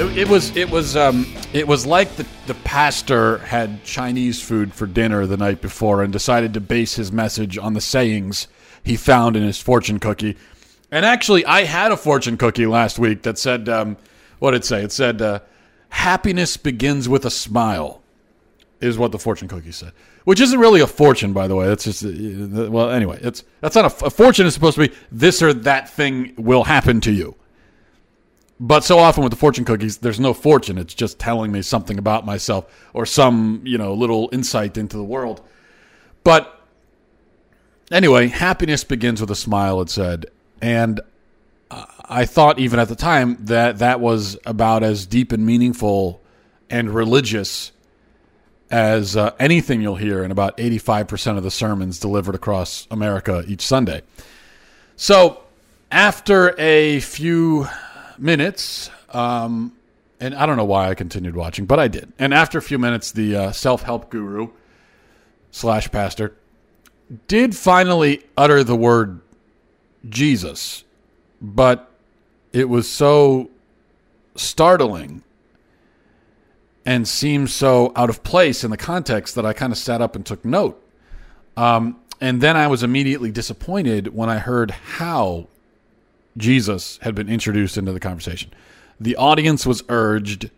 It, was it was um, it was like the the pastor had Chinese food for dinner the night before and decided to base his message on the sayings he found in his fortune cookie. And actually, I had a fortune cookie last week that said, um, what did it say? It said, uh, "Happiness begins with a smile," is what the fortune cookie said. Which isn't really a fortune, by the way. That's just uh, well, anyway. It's that's not a, a fortune. Is supposed to be this or that thing will happen to you. But so often with the fortune cookies, there's no fortune. It's just telling me something about myself or some, you know, little insight into the world. But anyway, happiness begins with a smile, it said. And I thought even at the time that that was about as deep and meaningful and religious as uh, anything you'll hear in about 85% of the sermons delivered across America each Sunday. So after a few minutes, um, and I don't know why I continued watching, but I did. And after a few minutes, the uh, self help guru slash pastor did finally utter the word Jesus, but it was so startling and seemed so out of place in the context that I kind of sat up and took note. Um, and then I was immediately disappointed when I heard how Jesus had been introduced into the conversation. The audience was urged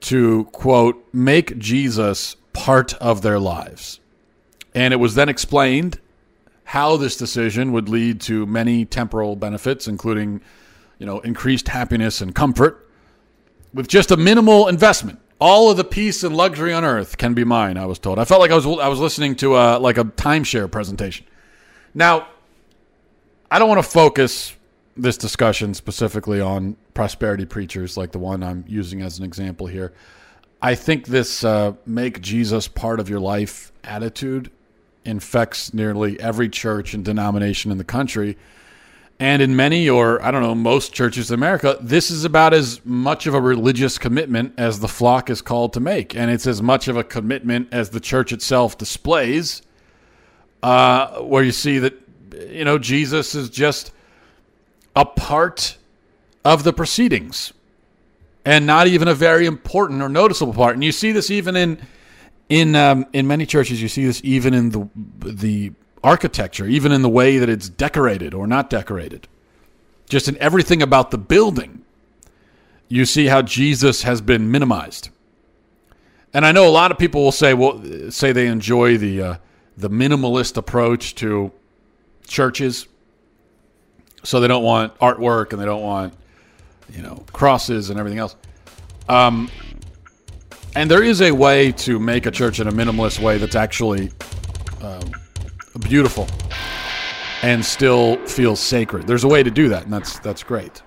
to, quote, make Jesus part of their lives. And it was then explained how this decision would lead to many temporal benefits, including, you know, increased happiness and comfort, with just a minimal investment. All of the peace and luxury on earth can be mine. I was told. I felt like I was I was listening to a, like a timeshare presentation. Now, I don't want to focus this discussion specifically on prosperity preachers, like the one I'm using as an example here. I think this uh, make Jesus part of your life attitude infects nearly every church and denomination in the country. And in many, or I don't know, most churches in America, this is about as much of a religious commitment as the flock is called to make. And it's as much of a commitment as the church itself displays, uh, where you see that, you know, Jesus is just a part of the proceedings and not even a very important or noticeable part. And you see this even in in um, in many churches. You see this even in the the architecture, even in the way that it's decorated or not decorated. Just in everything about the building, you see how Jesus has been minimized. And I know a lot of people will say, well, say they enjoy the uh, the minimalist approach to churches so they don't want artwork and they don't want you know crosses and everything else. Um, and there is a way to make a church in a minimalist way that's actually um, beautiful and still feels sacred. There's a way to do that, and that's that's great.